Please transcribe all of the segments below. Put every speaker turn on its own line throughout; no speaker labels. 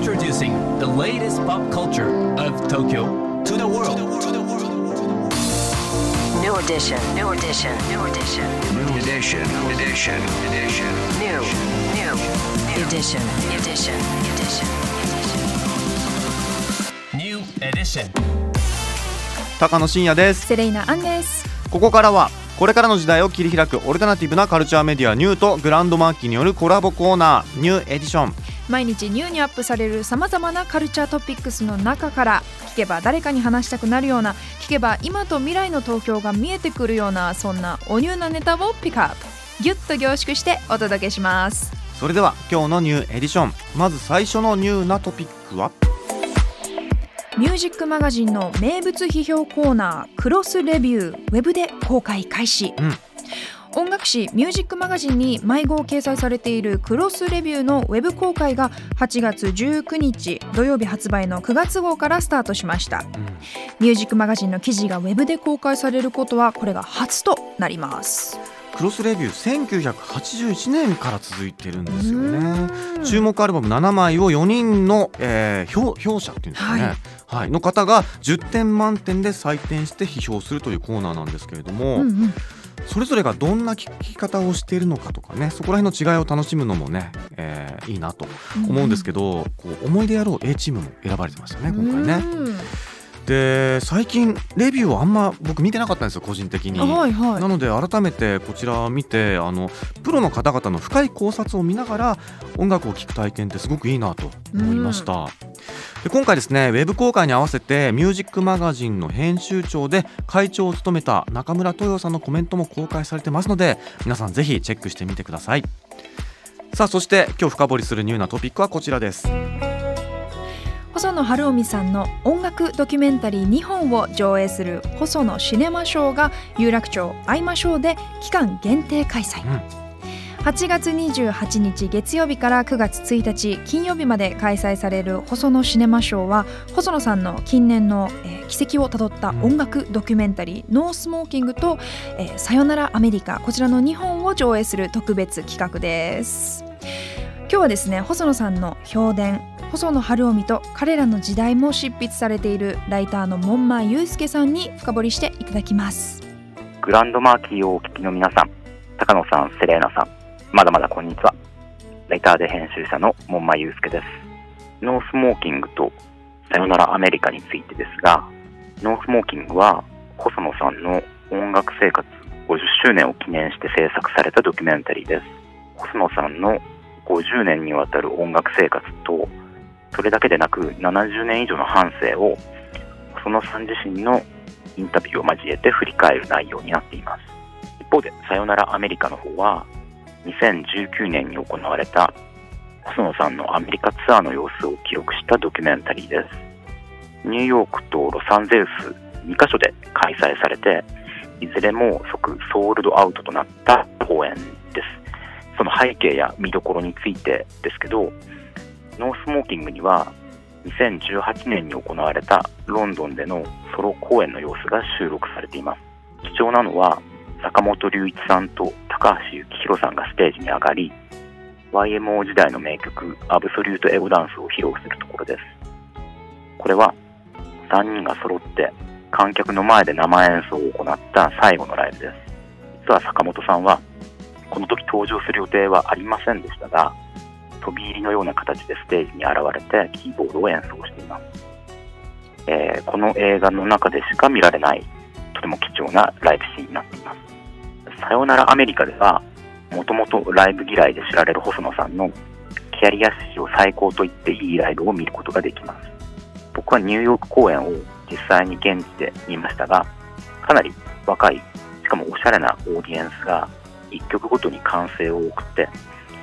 Introducing the latest pop culture of Tokyo to the world.
New edition. New edition. New edition.
New edition. Edition. Edition.
New. New. New edition. Edition. Edition.
New edition.
高野真也です
セレイナアンです
ここからはこれからの時代を切り開くオルタナティブなカルチャーメディアニューとグランドマーキーによるコラボコーナーニューエディション
毎日ニューにアップされるさまざまなカルチャートピックスの中から聞けば誰かに話したくなるような聞けば今と未来の東京が見えてくるようなそんなおニューなネタをピックアップ。ギュッと凝縮してお届けします。
それでは今日のニューエディション。まず最初のニューなトピックは？
ミュージックマガジンの名物批評コーナークロスレビューウェブで公開開始、
うん
音楽誌ミュージックマガジンに毎号掲載されているクロスレビューのウェブ公開が8月19日土曜日発売の9月号からスタートしました、ミュージックマガジンの記事がウェブで公開されることはこれが初となります。
クロスレビュー1981年から続いてるんですよ
う
ね
ん。
注目アルバム7枚を4人の、えー評評者っていうんですかね、
はい。
はい。の方が10点満点で採点して批評するというコーナーなんですけれども、
うんうん
それぞれがどんな聞き方をしているのかとかねそこら辺の違いを楽しむのもね、えーいいなと思うんですけど、こう思い出やろう A チームも選ばれてましたね今回ね。
うん
で最近レビューをあんま僕見てなかったんですよ個人的に。
はいはい
なので改めてこちらを見てあのプロの方々の深い考察を見ながら音楽を聴く体験ってすごくいいなと思いました。で今回ですねウェブ公開に合わせてミュージックマガジンの編集長で会長を務めた中村豊さんのコメントも公開されてますので皆さんぜひチェックしてみてくださいさあそして今日深掘りするニューなトピックはこちらです
細野晴臣さんの音楽ドキュメンタリー2本を上映する HOSONO CINEMA SHOW が有楽町 I'M A SHOW で期間限定開催、
うん。
8月28日月曜日から9月1日金曜日まで開催される HOSONO CINEMA SHOW は細野さんの近年の、えー軌跡をたどった音楽ドキュメンタリー「 NO SMOKING と」えーさよならアメリカ」こちらの2本を上映する特別企画です。今日はですね細野さんの評伝細野晴臣と彼らの時代も執筆されているライターの門間雄介さんに深掘りしていただきます
GRAND MARQUEE をお聞きの皆さん、高野さん、セレーナさん、まだまだこんにちは。ライターで編集者の門間雄介です。 NO SMOKING とさよならアメリカについてですが、 NO SMOKING は細野さんの音楽生活50周年を記念して制作されたドキュメンタリーです。細野さんの50年にわたる音楽生活と、それだけでなく70年以上の半生を細野さん自身のインタビューを交えて振り返る内容になっています。一方で、さよならアメリカの方は、2019年に行われた細野さんのアメリカツアーの様子を記録したドキュメンタリーです。ニューヨークとロサンゼルス2カ所で開催されて、いずれも即ソールドアウトとなった公演です。その背景や見どころについてですけど、 NO SMOKING には2018年に行われたロンドンでのソロ公演の様子が収録されています。貴重なのは坂本龍一さんと高橋幸宏さんがステージに上がり YMO 時代の名曲「 Absolute Ego Dance」を披露するところですこれは3人が揃って観客の前で生演奏を行った最後のライブです実は坂本さんはこの時登場する予定はありませんでしたが飛び入りのような形でステージに現れてキーボードを演奏しています、えーこの映画の中でしか見られないとても貴重なライブシーンになっていますさよならアメリカでは、もともとライブ嫌いで知られる細野さんのキャリア史上最高と言っていいライブを見ることができます。僕はニューヨーク公演を実際に現地で見ましたが、かなり若い、しかもおしゃれなオーディエンスが一曲ごとに歓声を送って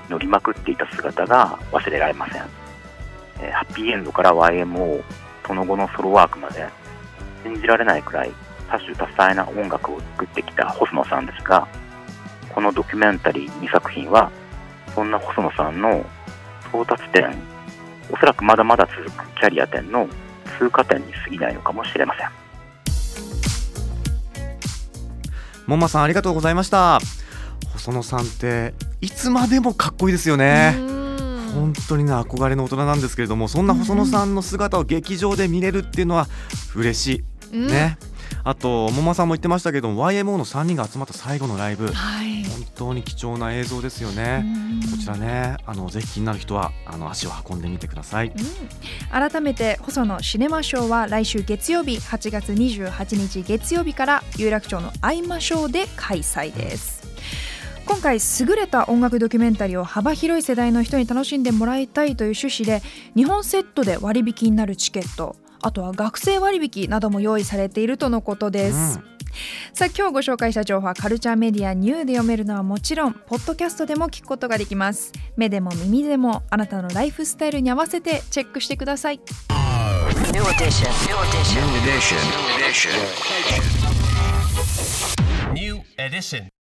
乗りまくっていた姿が忘れられません。えーハッピーエンドから YMO、その後のソロワークまで信じられないくらい多種多彩な音楽を作ってきた細野さんですが、このドキュメンタリー2作品は、そんな細野さんの到達点、おそらくまだまだ続くキャリア点の通過点に過ぎないのかもしれません。
門馬さんありがとうございました細野さんっていつまでもかっこいいですよね。本当にね憧れの大人なんですけれどもそんな細野さんの姿を劇場で見れるっていうのは嬉しい、
うん。
ね。あと桃さんも言ってましたけども YMO の3人が集まった最後のライブ。
はい。
本当に貴重な映像ですよね。
うん。
こちらねあのぜひ気になる人はあの足を運んでみてください。
改めて細野シネマショーは来週月曜日8月28日月曜日から有楽町のアイマショーで開催です今回優れた音楽ドキュメンタリーを幅広い世代の人に楽しんでもらいたいという趣旨で2本セットで割引になるチケットあとは学生割引なども用意されているとのことです、さあ今日ご紹介した情報はカルチャーメディアニューで読めるのはもちろんポッドキャストでも聞くことができます。目でも耳でもあなたのライフスタイルに合わせてチェックしてください